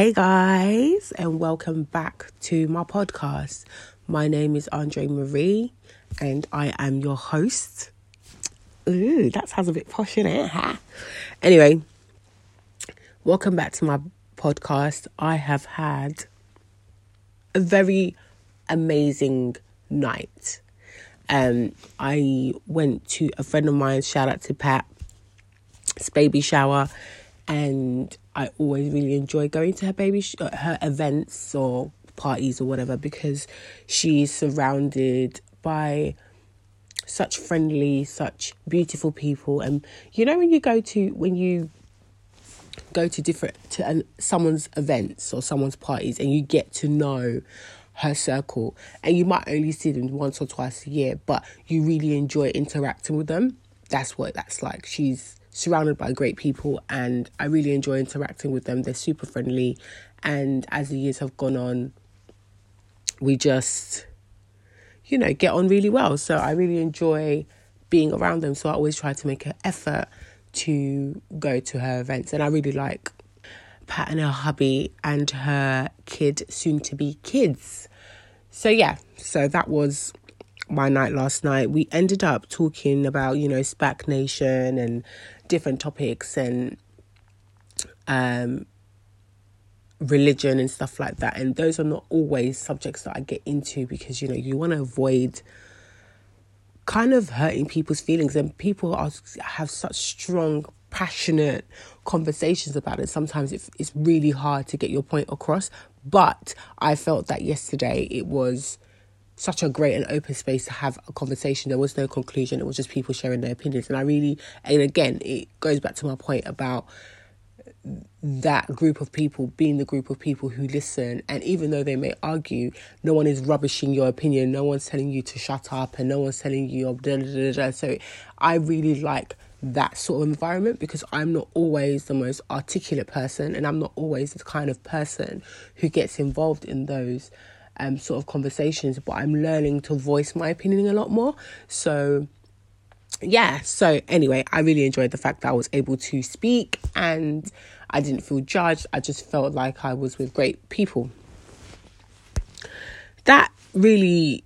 Hey guys, and welcome back to my podcast. My name is Andre Marie, and I am your host. Ooh, that sounds a bit posh, innit? Anyway, welcome back to my podcast. I have had a very amazing night. Um, I went to a friend of mine. Shout out to Pat. It's baby shower, and I always really enjoy going to her baby sh- uh, her events or parties or whatever because she's surrounded by such friendly, such beautiful people. And you know when you go to when you go to different to an, someone's events or someone's parties and you get to know her circle and you might only see them once or twice a year but you really enjoy interacting with them that's what that's like she's surrounded by great people and I really enjoy interacting with them. They're super friendly and as the years have gone on we just you know get on really well. So I really enjoy being around them. So I always try to make an effort to go to her events and I really like Pat and her hubby and her kid soon to be kids. So yeah, so that was my night last night. We ended up talking about, you know, SPAC Nation and different topics and um, religion and stuff like that. And those are not always subjects that I get into because, you know, you want to avoid kind of hurting people's feelings. And people are have such strong passionate conversations about it. Sometimes it's, it's really hard to get your point across. But i felt that yesterday it was such a great and open space to have a conversation. There was no conclusion. It was just people sharing their opinions. And I really, and again, it goes back to my point about that group of people being the group of people who listen. And even though they may argue, no one is rubbishing your opinion. No one's telling you to shut up and no one's telling you, oh, da, da. so I really like that sort of environment because I'm not always the most articulate person and I'm not always the kind of person who gets involved in those um, sort of conversations, but I'm learning to voice my opinion a lot more. So, yeah, so anyway, I really enjoyed the fact that I was able to speak and I didn't feel judged. I just felt like I was with great people. That really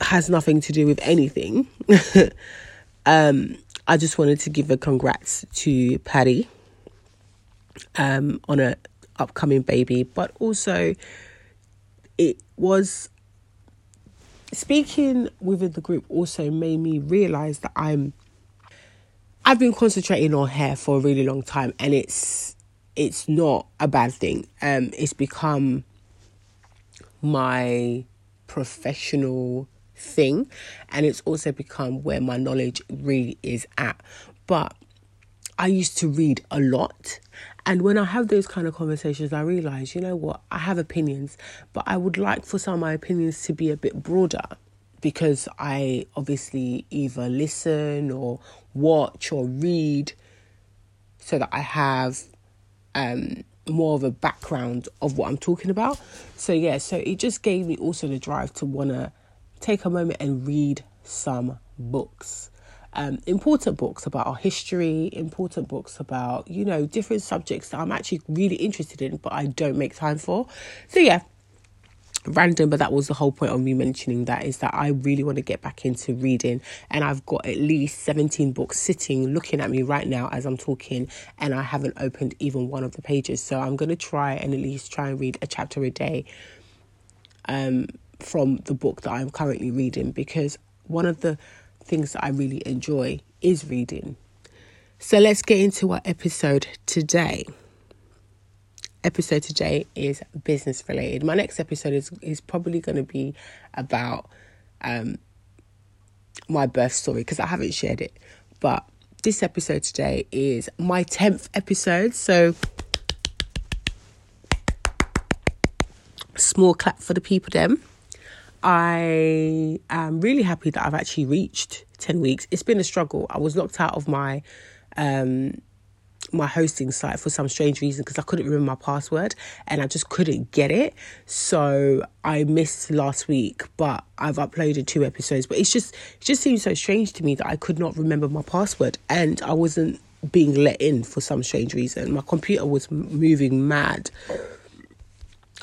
has nothing to do with anything. um, I just wanted to give a congrats to Patty um, on a upcoming baby, but also it was speaking within the group also made me realize that I'm I've been concentrating on hair for a really long time and it's it's not a bad thing. Um it's become my professional thing and it's also become where my knowledge really is at. But I used to read a lot and when I have those kind of conversations, I realize, you know what, I have opinions, but I would like for some of my opinions to be a bit broader because I obviously either listen or watch or read so that I have um, more of a background of what I'm talking about. So, yeah, so it just gave me also the drive to want to take a moment and read some books um, important books about our history, important books about, you know, different subjects that I'm actually really interested in, but I don't make time for. So, yeah, random, but that was the whole point of me mentioning that is that I really want to get back into reading. And I've got at least 17 books sitting looking at me right now as I'm talking, and I haven't opened even one of the pages. So, I'm going to try and at least try and read a chapter a day. Um, from the book that I'm currently reading because one of the things that I really enjoy is reading. So let's get into our episode today. Episode today is business related. My next episode is, is probably going to be about um, my birth story because I haven't shared it. But this episode today is my 10th episode. So, small clap for the people, them. I am really happy that I've actually reached 10 weeks. It's been a struggle. I was locked out of my um my hosting site for some strange reason because I couldn't remember my password and I just couldn't get it. So I missed last week, but I've uploaded two episodes. But it's just it just seems so strange to me that I could not remember my password and I wasn't being let in for some strange reason. My computer was moving mad.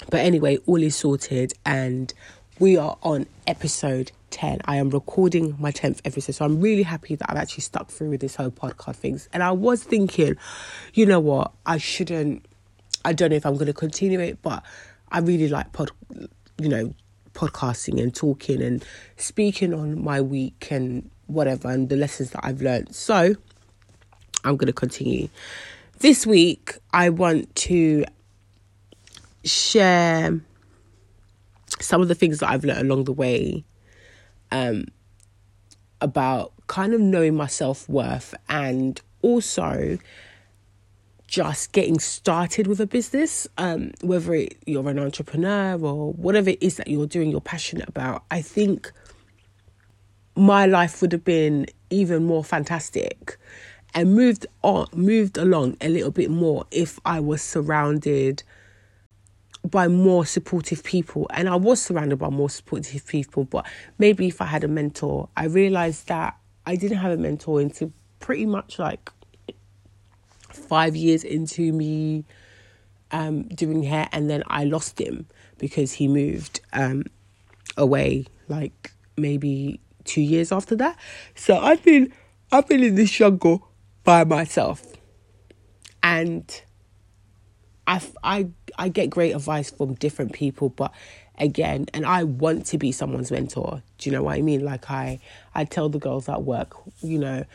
But anyway, all is sorted and we are on episode 10. I am recording my 10th episode. So I'm really happy that I've actually stuck through with this whole podcast things. And I was thinking, you know what, I shouldn't, I don't know if I'm going to continue it, but I really like pod, you know, podcasting and talking and speaking on my week and whatever and the lessons that I've learned. So I'm going to continue. This week, I want to share some of the things that I've learned along the way um, about kind of knowing my self worth and also just getting started with a business, um, whether it, you're an entrepreneur or whatever it is that you're doing, you're passionate about. I think my life would have been even more fantastic and moved on, moved along a little bit more if I was surrounded by more supportive people. And I was surrounded by more supportive people but maybe if I had a mentor I realized that I didn't have a mentor until pretty much like 5 years into me um, doing hair and then I lost him because he moved um, away like maybe 2 years after that. So I've been I've been in this jungle by myself. And I, I, I get great advice from different people, but again, and I want to be someone's mentor. Do you know what I mean? Like I, I tell the girls at work, you know,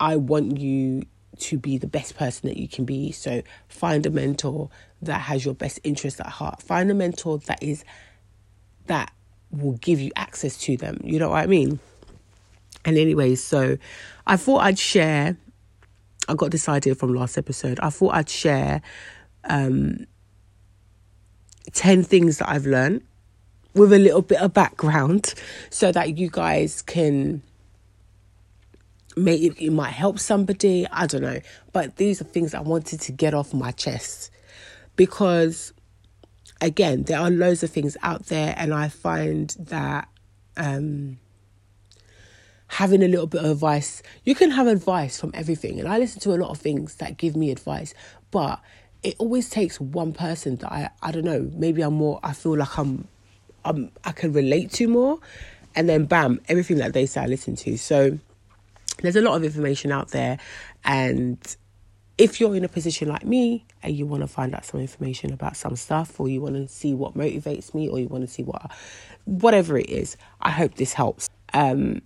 I want you to be the best person that you can be. So find a mentor that has your best interest at heart. Find a mentor that is that will give you access to them. You know what I mean? And anyways, so I thought I'd share. I got this idea from last episode. I thought I'd share um, 10 things that I've learned with a little bit of background so that you guys can maybe it might help somebody. I don't know. But these are things i wanted to get off my chest because again there are loads of things out there and i find that um, having a little bit of advice you can have advice from everything. And i listen to a lot of things that give me advice but it always takes one person that I I don't know maybe I'm more I feel like I'm I'm I can relate to more. And then bam everything that they say I listen to. So there's a lot of information out there. And if you're in a position like me and you want to find out some information about some stuff or you want to see what motivates me or you want to see what whatever it is I hope this helps. Um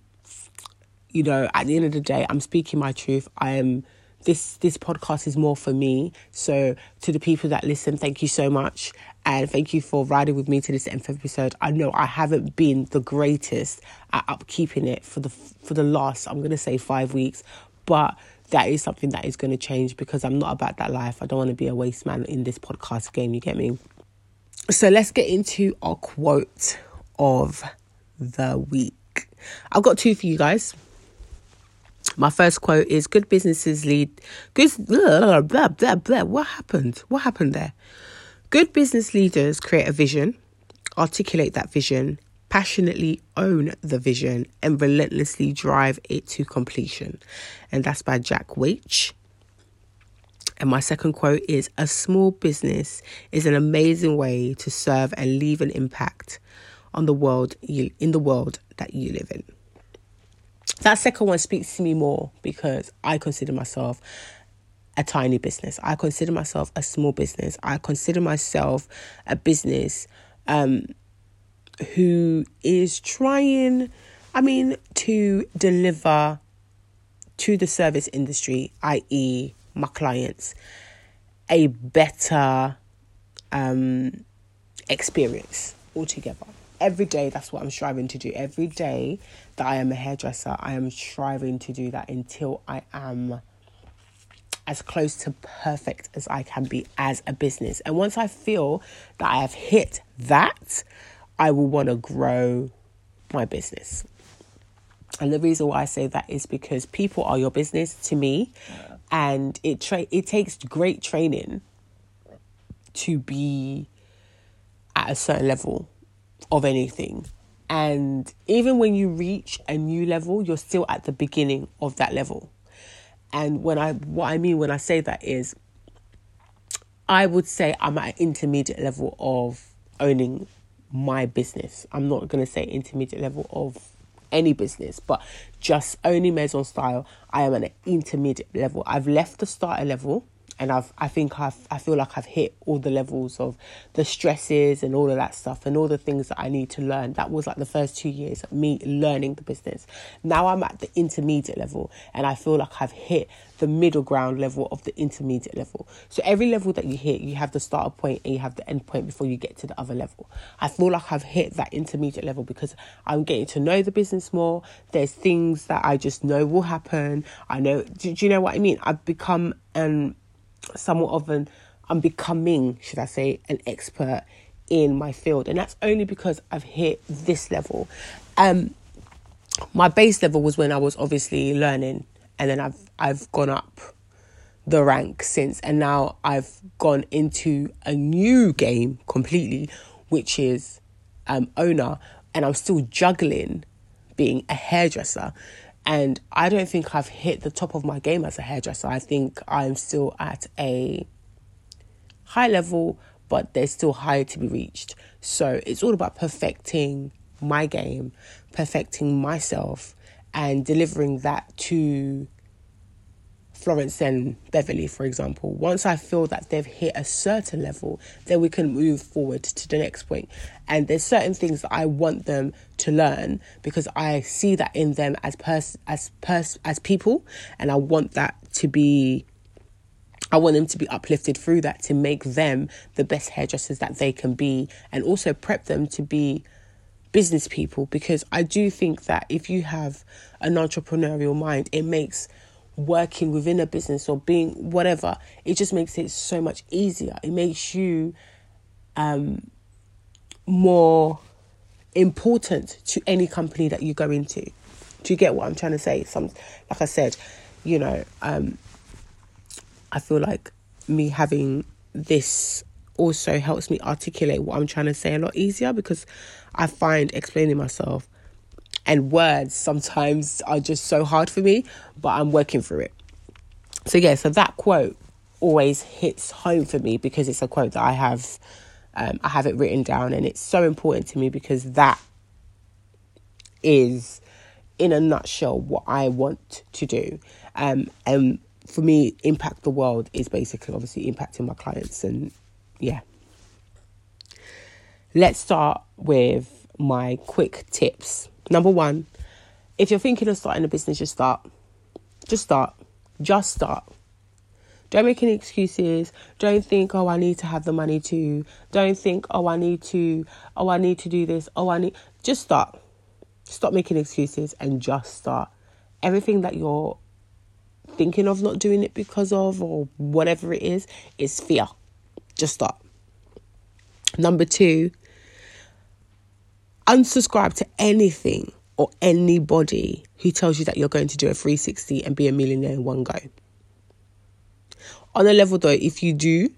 you know at the end of the day I'm speaking my truth. I am this this podcast is more for me. So to the people that listen, thank you so much. And thank you for riding with me to this nth episode. I know I haven't been the greatest at upkeeping it for the for the last I'm gonna say five weeks, but that is something that is gonna change because I'm not about that life. I don't want to be a waste man in this podcast game. You get me? So let's get into our quote of the week. I've got two for you guys. My first quote is good businesses lead good blah, blah, blah, blah. What happened? What happened there? Good business leaders create a vision, articulate that vision, passionately own the vision, and relentlessly drive it to completion. And that's by Jack Welch. And my second quote is A small business is an amazing way to serve and leave an impact on the world you, in the world that you live in that second one speaks to me more because I consider myself a tiny business. I consider myself a small business. I consider myself a business um, who is trying, I mean, to deliver to the service industry, i.e., my clients, a better um, experience altogether every day that's what I'm striving to do. Every day that I am a hairdresser, I am striving to do that until I am as close to perfect as I can be as a business. And once I feel that I have hit that, I will want to grow my business. And the reason why I say that is because people are your business to me, and it tra- it takes great training to be at a certain level of anything. And even when you reach a new level, you're still at the beginning of that level. And when I what I mean when I say that is I would say I'm at an intermediate level of owning my business. I'm not going to say intermediate level of any business, but just owning Maison Style, I am at an intermediate level. I've left the starter level and I've I think I've I feel like I've hit all the levels of the stresses and all of that stuff and all the things that I need to learn. That was like the first two years of me learning the business. Now I'm at the intermediate level and I feel like I've hit the middle ground level of the intermediate level. So every level that you hit, you have the starter point and you have the end point before you get to the other level. I feel like I've hit that intermediate level because I'm getting to know the business more. There's things that I just know will happen. I know do, do you know what I mean? I've become an somewhat of an I'm becoming, should I say, an expert in my field. And that's only because I've hit this level. Um my base level was when I was obviously learning and then I've I've gone up the rank since and now I've gone into a new game completely, which is um owner and I'm still juggling being a hairdresser. And I don't think I've hit the top of my game as a hairdresser. I think I'm still at a high level, but there's still higher to be reached. So it's all about perfecting my game, perfecting myself, and delivering that to Florence and Beverly, for example, once I feel that they've hit a certain level, then we can move forward to the next point. And there's certain things that I want them to learn because I see that in them as pers- as pers- as people, and I want that to be. I want them to be uplifted through that to make them the best hairdressers that they can be, and also prep them to be business people because I do think that if you have an entrepreneurial mind, it makes working within a business or being whatever, it just makes it so much easier. It makes you um, more important to any company that you go into. Do you get what I'm trying to say? Some, like I said, you know, um, I feel like me having this also helps me articulate what I'm trying to say a lot easier because I find explaining myself and words sometimes are just so hard for me, but I'm working through it. So, yeah, so that quote always hits home for me because it's a quote that I have. Um, I have it written down, and it's so important to me because that is, in a nutshell, what I want to do. Um, and for me, impact the world is basically obviously impacting my clients, and yeah. Let's start with my quick tips Number one, if you're thinking of starting a business, just start. Just start. Just start. Don't make any excuses. Don't think, oh, I need to have the money to. Don't think, oh, I need to. Oh, I need to do this. Oh, I need. Just start. Stop making excuses and just start. Everything that you're thinking of not doing it because of, or whatever it is, is fear. Just start. Number two, unsubscribe to anything or anybody who tells you that you're going to do a 360 and be a millionaire in one go. On a level though, if you do,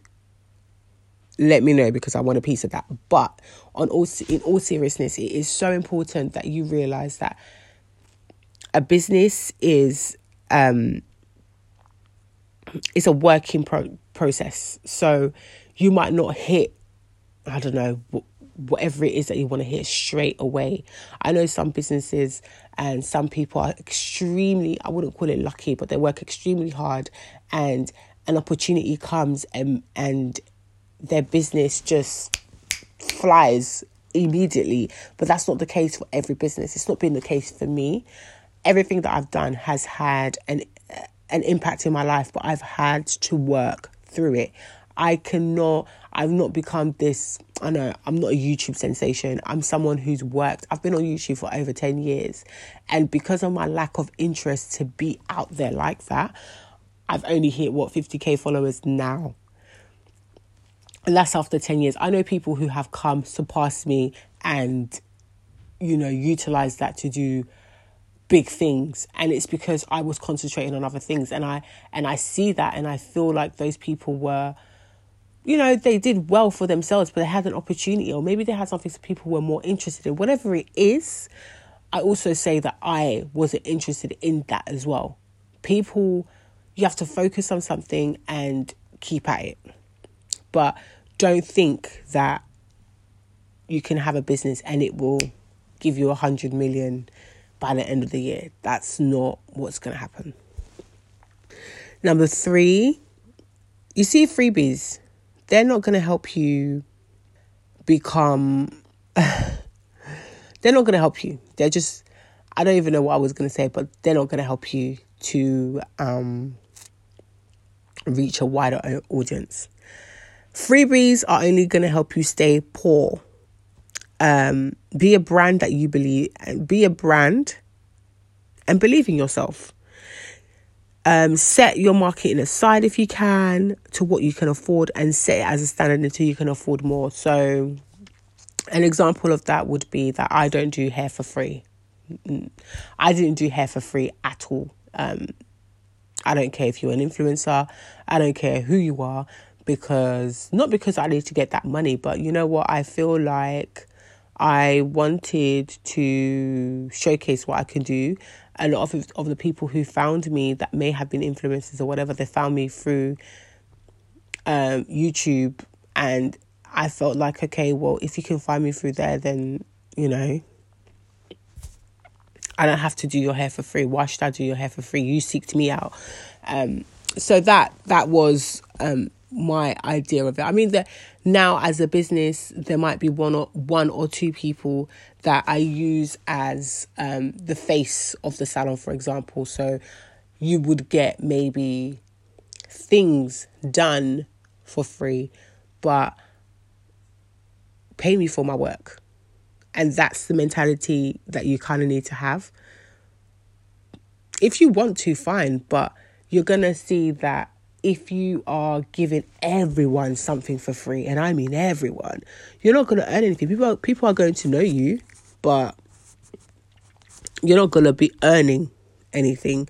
let me know because I want a piece of that. But on all in all seriousness, it is so important that you realize that a business is um it's a working pro- process. So you might not hit I don't know whatever it is that you want to hear straight away. I know some businesses and some people are extremely, I wouldn't call it lucky, but they work extremely hard and an opportunity comes and, and their business just flies immediately. But that's not the case for every business. It's not been the case for me. Everything that I've done has had an an impact in my life, but I've had to work through it. I cannot I've not become this, I know, I'm not a YouTube sensation. I'm someone who's worked, I've been on YouTube for over 10 years. And because of my lack of interest to be out there like that, I've only hit what 50k followers now. And that's after 10 years. I know people who have come, surpassed me, and, you know, utilized that to do big things and it's because I was concentrating on other things and I and I see that and I feel like those people were you know, they did well for themselves, but they had an opportunity, or maybe they had something that people were more interested in. Whatever it is, I also say that I wasn't interested in that as well. People, you have to focus on something and keep at it. But don't think that you can have a business and it will give you a hundred million by the end of the year. That's not what's going to happen. Number three, you see freebies. They're not going to help you become. they're not going to help you. They're just. I don't even know what I was going to say, but they're not going to help you to um, reach a wider audience. Freebies are only going to help you stay poor. Um, be a brand that you believe, be a brand and believe in yourself. Um, set your marketing aside if you can to what you can afford and set it as a standard until you can afford more. So, an example of that would be that I don't do hair for free. I didn't do hair for free at all. Um, I don't care if you're an influencer, I don't care who you are because not because I need to get that money, but you know what? I feel like I wanted to showcase what I can do. A lot of of the people who found me that may have been influencers or whatever, they found me through um, YouTube, and I felt like, okay, well, if you can find me through there, then you know, I don't have to do your hair for free. Why should I do your hair for free? You seeked me out. Um, so that that was um, my idea of it. I mean that now as a business there might be one or one or two people that I use as um, the face of the salon for example. So you would get maybe things done for free but pay me for my work. And that's the mentality that you kind of need to have. If you want to, fine, but you're going to see that if you are giving everyone something for free, and I mean everyone, you're not going to earn anything. People are, people are going to know you, but you're not going to be earning anything,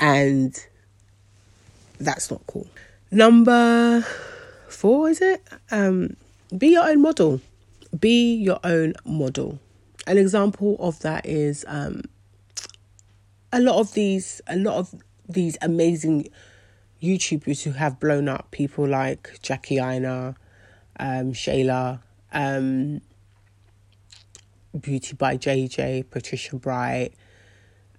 and that's not cool. Number four is it? Um, be your own model. Be your own model. An example of that is um, a lot of these, a lot of these amazing YouTubers who have blown up, people like Jackie Aina, um, Shayla, um, Beauty by JJ, Patricia Bright,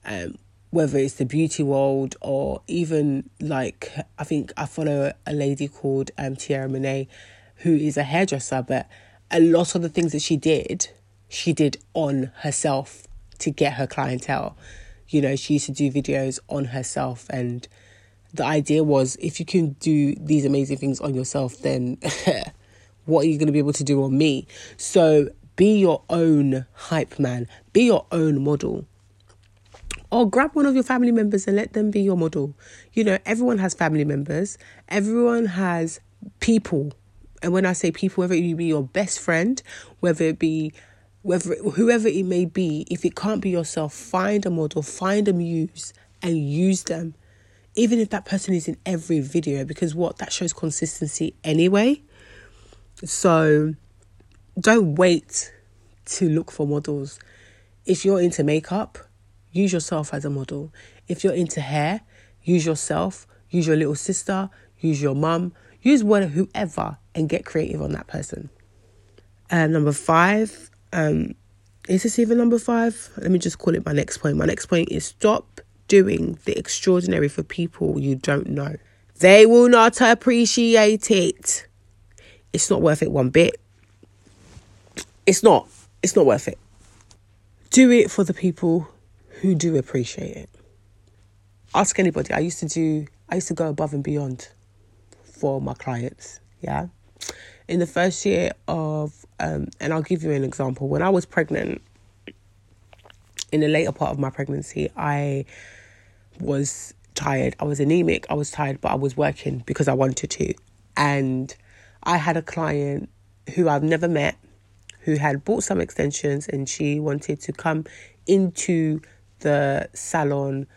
um, whether it's the beauty world or even like I think I follow a lady called um, Tiara Monet, who is a hairdresser, but a lot of the things that she did, she did on herself to get her clientele. You know, she used to do videos on herself and the idea was if you can do these amazing things on yourself, then what are you going to be able to do on me? So be your own hype man, be your own model. Or grab one of your family members and let them be your model. You know, everyone has family members, everyone has people. And when I say people, whether it be your best friend, whether it be whether whoever it may be, if it can't be yourself, find a model, find a muse and use them even if that person is in every video, because what that shows consistency anyway. So don't wait to look for models. If you're into makeup, use yourself as a model. If you're into hair, use yourself, use your little sister, use your mum, use whatever, whoever, and get creative on that person. Uh, number five, um, is this even number five? Let me just call it my next point. My next point is stop doing the extraordinary for people you don't know. They will not appreciate it. It's not worth it one bit. It's not. It's not worth it. Do it for the people who do appreciate it. Ask anybody. I used to do I used to go above and beyond for my clients. Yeah. In the first year of um, and I'll give you an example. When I was pregnant, in the later part of my pregnancy, I was tired. I was anemic. I was tired, but I was working because I wanted to. And I had a client who I've never met who had bought some extensions and she wanted to come into the salon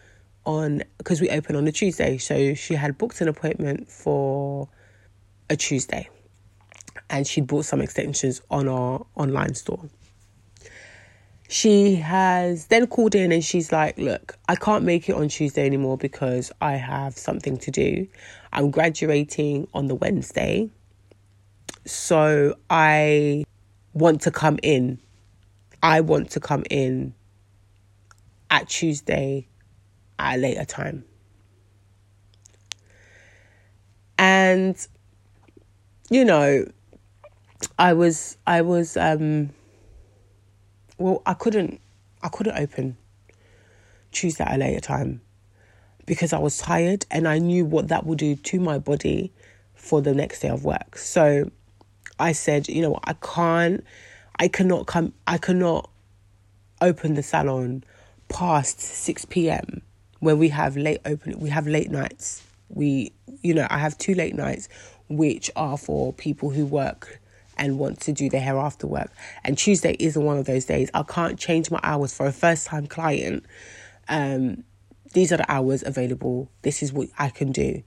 on because we open on a Tuesday. So she had booked an appointment for a Tuesday and she'd bought some extensions on our online store she has then called in and she's like, Look, I can't make it on Tuesday anymore because I have something to do. I'm graduating on the Wednesday. So I want to come in. I want to come in at Tuesday at a later time. And you know, I was I was um well I couldn't I couldn't open Tuesday at a later time because I was tired and I knew what that would do to my body for the next day of work. So I said, you know I can't I cannot come I cannot open the salon past 6 p.m. when we have late open we have late nights. We you know, I have two late nights which are for people who work and want to do their hair after work. And Tuesday isn't one of those days. I can't change my hours for a first time client. Um, these are the hours available. This is what I can do.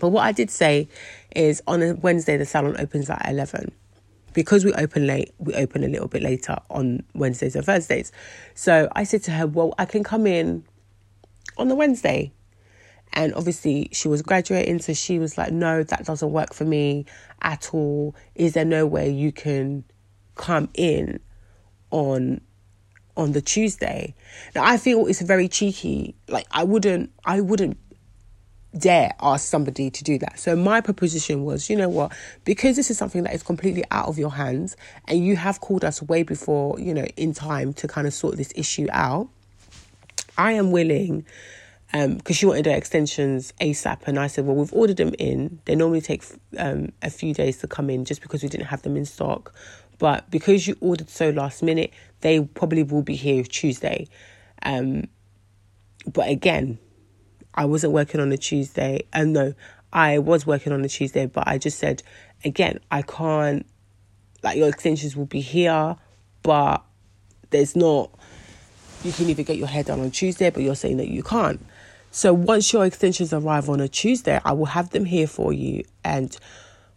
But what I did say is on a Wednesday, the salon opens at 11. Because we open late, we open a little bit later on Wednesdays and Thursdays. So I said to her, Well, I can come in on the Wednesday and obviously, she was graduating, so she was like, No, that doesn't work for me at all. Is there no way you can come in on on the Tuesday? Now I feel it's very cheeky. Like I wouldn't I wouldn't dare ask somebody to do that. So my proposition was, you know what, because this is something that is completely out of your hands and you have called us way before, you know, in time to kind of sort this issue out. I am willing because um, she wanted her extensions ASAP. And I said, well, we've ordered them in. They normally take um, a few days to come in just because we didn't have them in stock. But because you ordered so last minute, they probably will be here Tuesday. Um, but again, I wasn't working on a Tuesday. And uh, no, I was working on a Tuesday, but I just said, again, I can't, like, your extensions will be here, but there's not, you can either get your hair done on Tuesday, but you're saying that you can't. So once your extensions arrive on a Tuesday, I will have them here for you and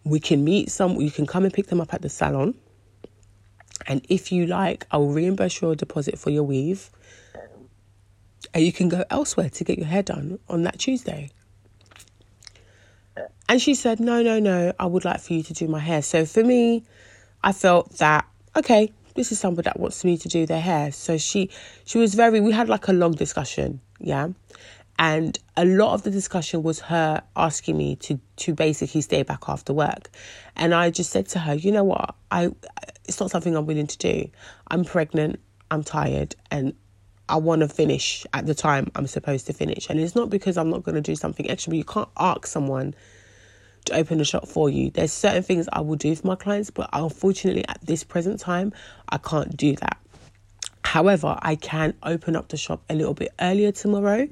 we can meet some you can come and pick them up at the salon. And if you like, I will reimburse your deposit for your weave. And you can go elsewhere to get your hair done on that Tuesday. And she said, No, no, no, I would like for you to do my hair. So for me, I felt that, okay, this is somebody that wants me to do their hair. So she she was very we had like a long discussion, yeah. And a lot of the discussion was her asking me to to basically stay back after work. And I just said to her, you know what? I it's not something I'm willing to do. I'm pregnant, I'm tired, and I want to finish at the time I'm supposed to finish. And it's not because I'm not going to do something extra, but you can't ask someone to open a shop for you. There's certain things I will do for my clients, but unfortunately at this present time, I can't do that. However, I can open up the shop a little bit earlier tomorrow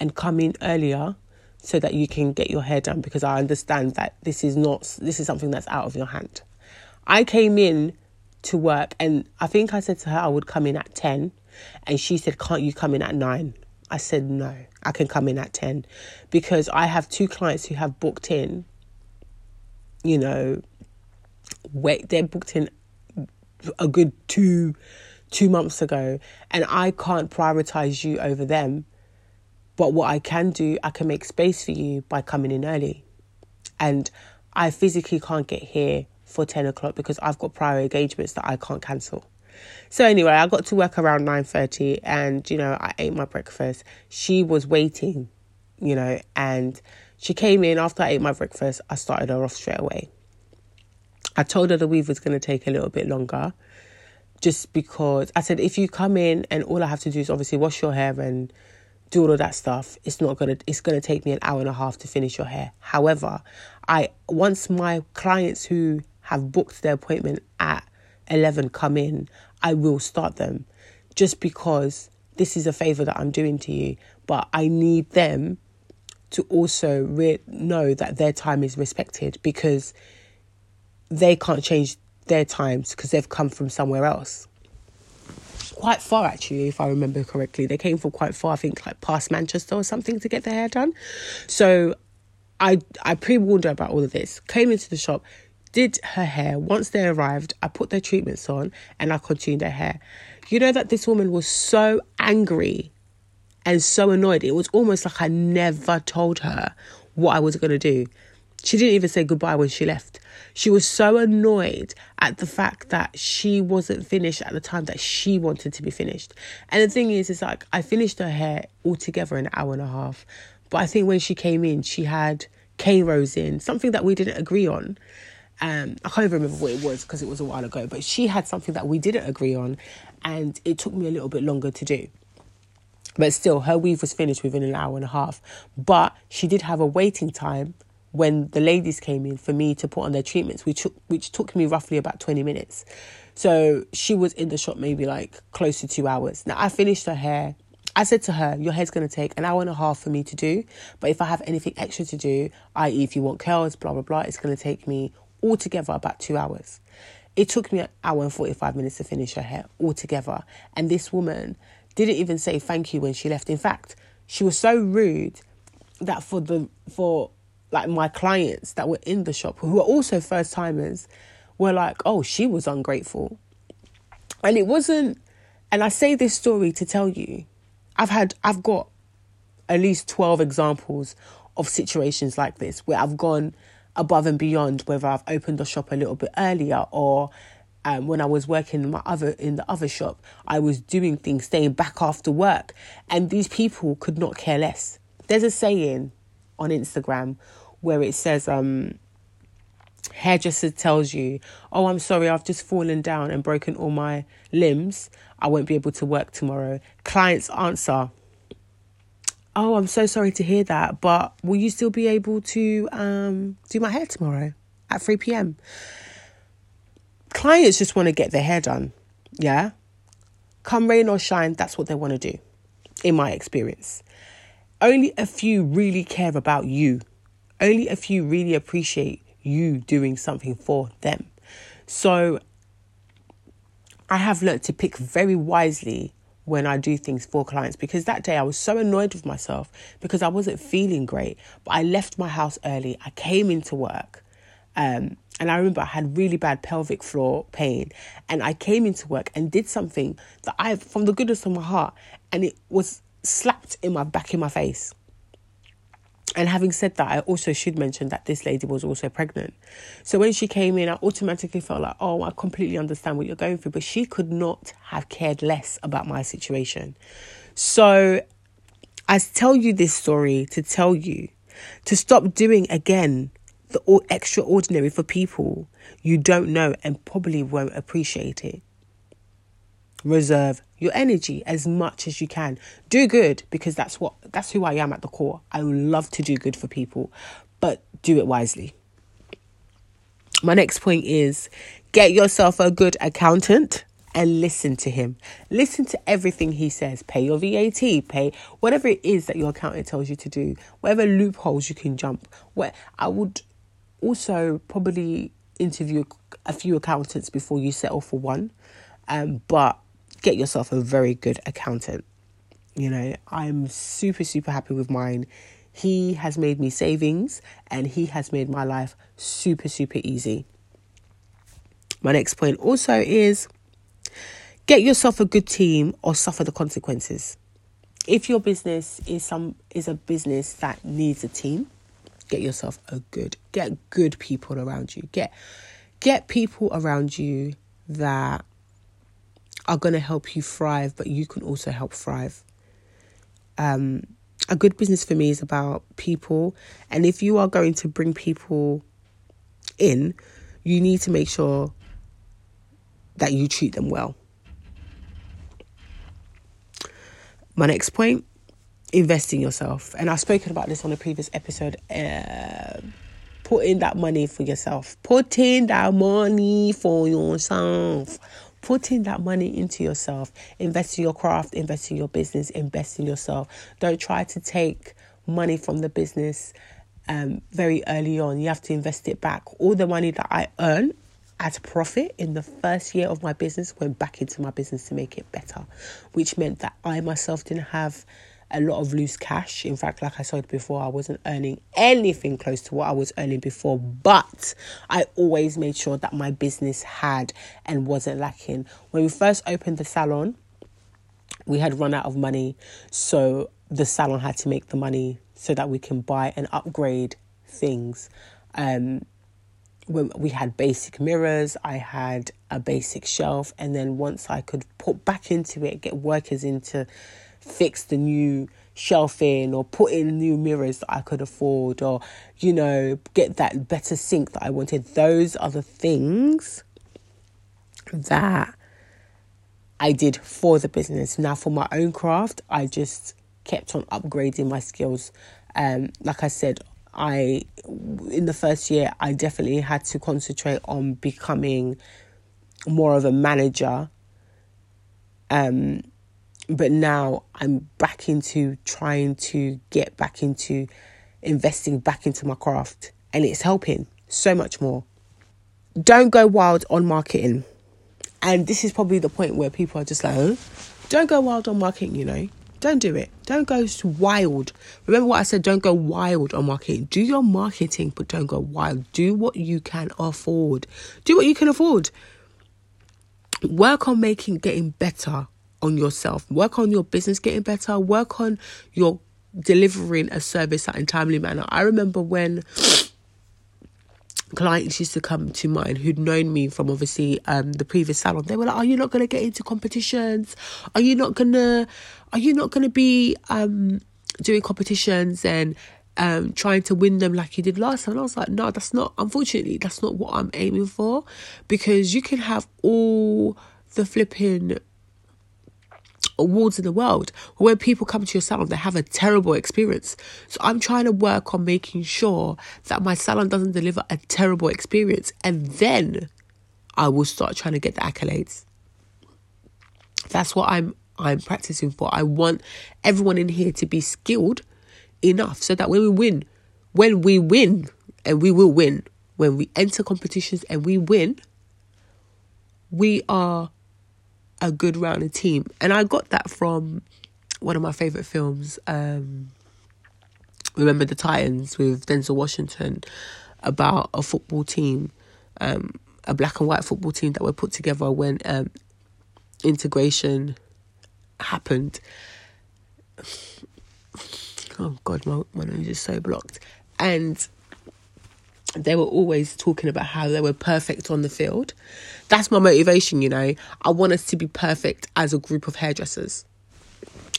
and come in earlier so that you can get your hair done because I understand that this is not this is something that's out of your hand. I came in to work and I think I said to her I would come in at 10 and she said can't you come in at 9? I said no. I can come in at 10 because I have two clients who have booked in you know wait they're booked in a good 2 2 months ago and I can't prioritize you over them but what I can do, I can make space for you by coming in early. And I physically can't get here for 10 o'clock because I've got prior engagements that I can't cancel. So anyway, I got to work around 9:30 and you know, I ate my breakfast. She was waiting, you know, and she came in after I ate my breakfast. I started her off straight away. I told her the weave was going to take a little bit longer just because I said if you come in and all I have to do is obviously wash your hair and do all of that stuff it's not gonna it's gonna take me an hour and a half to finish your hair however i once my clients who have booked their appointment at 11 come in i will start them just because this is a favor that i'm doing to you but i need them to also re- know that their time is respected because they can't change their times because they've come from somewhere else quite far actually, if I remember correctly. They came from quite far, I think like past Manchester or something to get their hair done. So I I pre warned her about all of this. Came into the shop, did her hair. Once they arrived, I put their treatments on and I continued their hair. You know that this woman was so angry and so annoyed. It was almost like I never told her what I was going to do. She didn't even say goodbye when she left. She was so annoyed at the fact that she wasn't finished at the time that she wanted to be finished. And the thing is, it's like I finished her hair altogether in an hour and a half. But I think when she came in, she had cornrows in, something that we didn't agree on. Um, I can't even remember what it was because it was a while ago, but she had something that we didn't agree on, and it took me a little bit longer to do. But still, her weave was finished within an hour and a half. But she did have a waiting time when the ladies came in for me to put on their treatments, which which took me roughly about 20 minutes. So she was in the shop maybe like close to two hours. Now I finished her hair. I said to her, Your hair's going to take an hour and a half for me to do. But if I have anything extra to do, i.e., if you want curls, blah, blah, blah, it's going to take me altogether about two hours. It took me an hour and 45 minutes to finish her hair altogether. And this woman didn't even say thank you when she left. In fact, she was so rude that for the for like my clients that were in the shop who were also first timers were like, "Oh, she was ungrateful." And it wasn't and I say this story to tell you I've had I've got at least 12 examples of situations like this where I've gone above and beyond whether I've opened the shop a little bit earlier or um, when I was working in my other in the other shop, I was doing things, staying back after work, and these people could not care less. There's a saying on Instagram where it says, um, hairdresser tells you, "Oh, I'm sorry, I've just fallen down and broken all my limbs. I won't be able to work tomorrow." Clients answer, "Oh, I'm so sorry to hear that, but will you still be able to um, do my hair tomorrow at 3 p.m.?" clients just want to get their hair done. Yeah. Come rain or shine, that's what they want to do, in my experience. Only a few really care about you. Only a few really appreciate you doing something for them. So I have learned to pick very wisely when I do things for clients because that day I was so annoyed with myself because I wasn't feeling great. But I left my house early. I came into work. Um, and I remember I had really bad pelvic floor pain. And I came into work and did something that I, from the goodness of my heart, and it was slapped in my back in my face. And having said that, I also should mention that this lady was also pregnant. So when she came in, I automatically felt like, oh, I completely understand what you're going through. But she could not have cared less about my situation. So I tell you this story to tell you to stop doing again the extraordinary for people you don't know and probably won't appreciate it. Reserve your energy as much as you can. Do good because that's what that's who I am at the core. I love to do good for people, but do it wisely. My next point is get yourself a good accountant and listen to him. Listen to everything he says. Pay your VAT, pay whatever it is that your accountant tells you to do, whatever loopholes you can jump. What I would also probably interview a few accountants before you settle for one. Um, but get yourself a very good accountant. You know, I'm super, super happy with mine. He has made me savings and he has made my life super, super easy. My next point also is get yourself a good team or suffer the consequences. If your business is some is a business that needs a team, get yourself a good get good people around you get get people around you that are going to help you thrive but you can also help thrive um a good business for me is about people and if you are going to bring people in you need to make sure that you treat them well my next point invest in yourself. And I've spoken about this on a previous episode. Uh, put in that money for yourself. Put in that money for yourself. Put in that money into yourself. Invest in your craft, invest in your business, invest in yourself. Don't try to take money from the business um, very early on. You have to invest it back. All the money that I earn as profit in the first year of my business went back into my business to make it better, which meant that I myself didn't have a lot of loose cash. In fact, like I said before, I wasn't earning anything close to what I was earning before, but I always made sure that my business had and wasn't lacking. When we first opened the salon, we had run out of money, so the salon had to make the money so that we can buy and upgrade things. Um, we had basic mirrors, I had a basic shelf, and then once I could put back into it, get workers in to fix the new shelf in or put in new mirrors that I could afford or, you know, get that better sink that I wanted. Those are the things that I did for the business. Now, for my own craft, I just kept on upgrading my skills. Um, like I said, I in the first year I definitely had to concentrate on becoming more of a manager. Um, but now I'm back into trying to get back into investing back into my craft, and it's helping so much more. Don't go wild on marketing, and this is probably the point where people are just like, "Don't go wild on marketing," you know. Don't do it. Don't go wild. Remember what I said? Don't go wild on marketing. Do your marketing, but don't go wild. Do what you can afford. Do what you can afford. Work on making getting better on yourself. Work on your business getting better. Work on your delivering a service in a timely manner. I remember when clients used to come to mine who'd known me from obviously um, the previous salon. They were like, "Are you not going to get into competitions? Are you not gonna? Are you not going to be um, doing competitions and um, trying to win them like you did last time?" And I was like, "No, that's not. Unfortunately, that's not what I'm aiming for, because you can have all the flipping." Awards in the world where people come to your salon they have a terrible experience. So i'm trying to work on making sure that my salon doesn't deliver a terrible experience and then i will start trying to get the accolades. That's what i'm i'm practicing for. I want everyone in here to be skilled enough so that when we win when we win and we will win when we enter competitions and we win we are a good rounded team. And I got that from one of my favorite films, um, Remember the Titans with Denzel Washington, about a football team, um, a black and white football team that were put together when um, integration happened. Oh God, my my nose is so blocked, and they were always talking about how they were perfect on the field. That's my motivation, you know. I want us to be perfect as a group of hairdressers.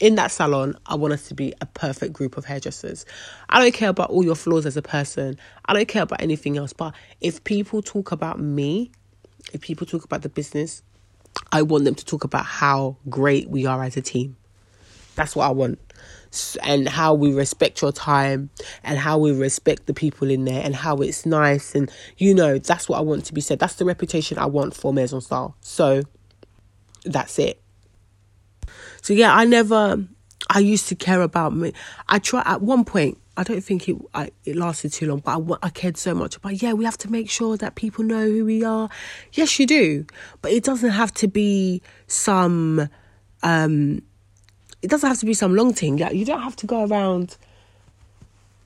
In that salon, I want us to be a perfect group of hairdressers. I don't care about all your flaws as a person. I don't care about anything else. But if people talk about me, if people talk about the business, I want them to talk about how great we are as a team. That's what I want and how we respect your time and how we respect the people in there and how it's nice and you know that's what I want to be said. That's the reputation I want for Maison Style. So that's it. So yeah, I never. I used to care about me. I try at one point. I don't think it I, it lasted too long, but I, I cared so much about. Yeah, we have to make sure that people know who we are. Yes, you do, but it doesn't have to be some um it doesn't have to be some long thing. Like you don't have to go around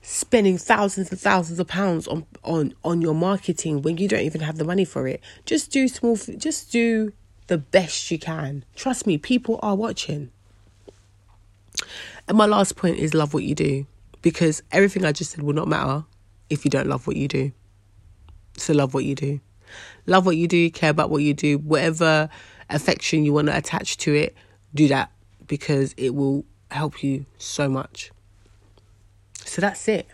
spending thousands and thousands of pounds on on on your marketing when you don't even have the money for it. Just do small. Just do the best you can. Trust me, people are watching. And my last point is love what you do because everything I just said will not matter if you don't love what you do. So love what you do. Love what you do, care about what you do, whatever affection you want to attach to it, do that because it will help you so much. So that's it.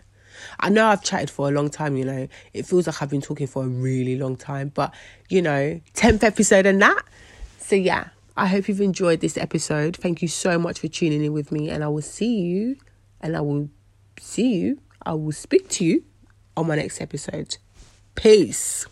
I know I've chatted for a long time, you know. It feels like I've been talking for a really long time, but you know, 10th episode and that. So yeah, I hope you've enjoyed this episode. Thank you so much for tuning in with me, and I will see you and I will see you. I will speak to you on my next episode. Peace.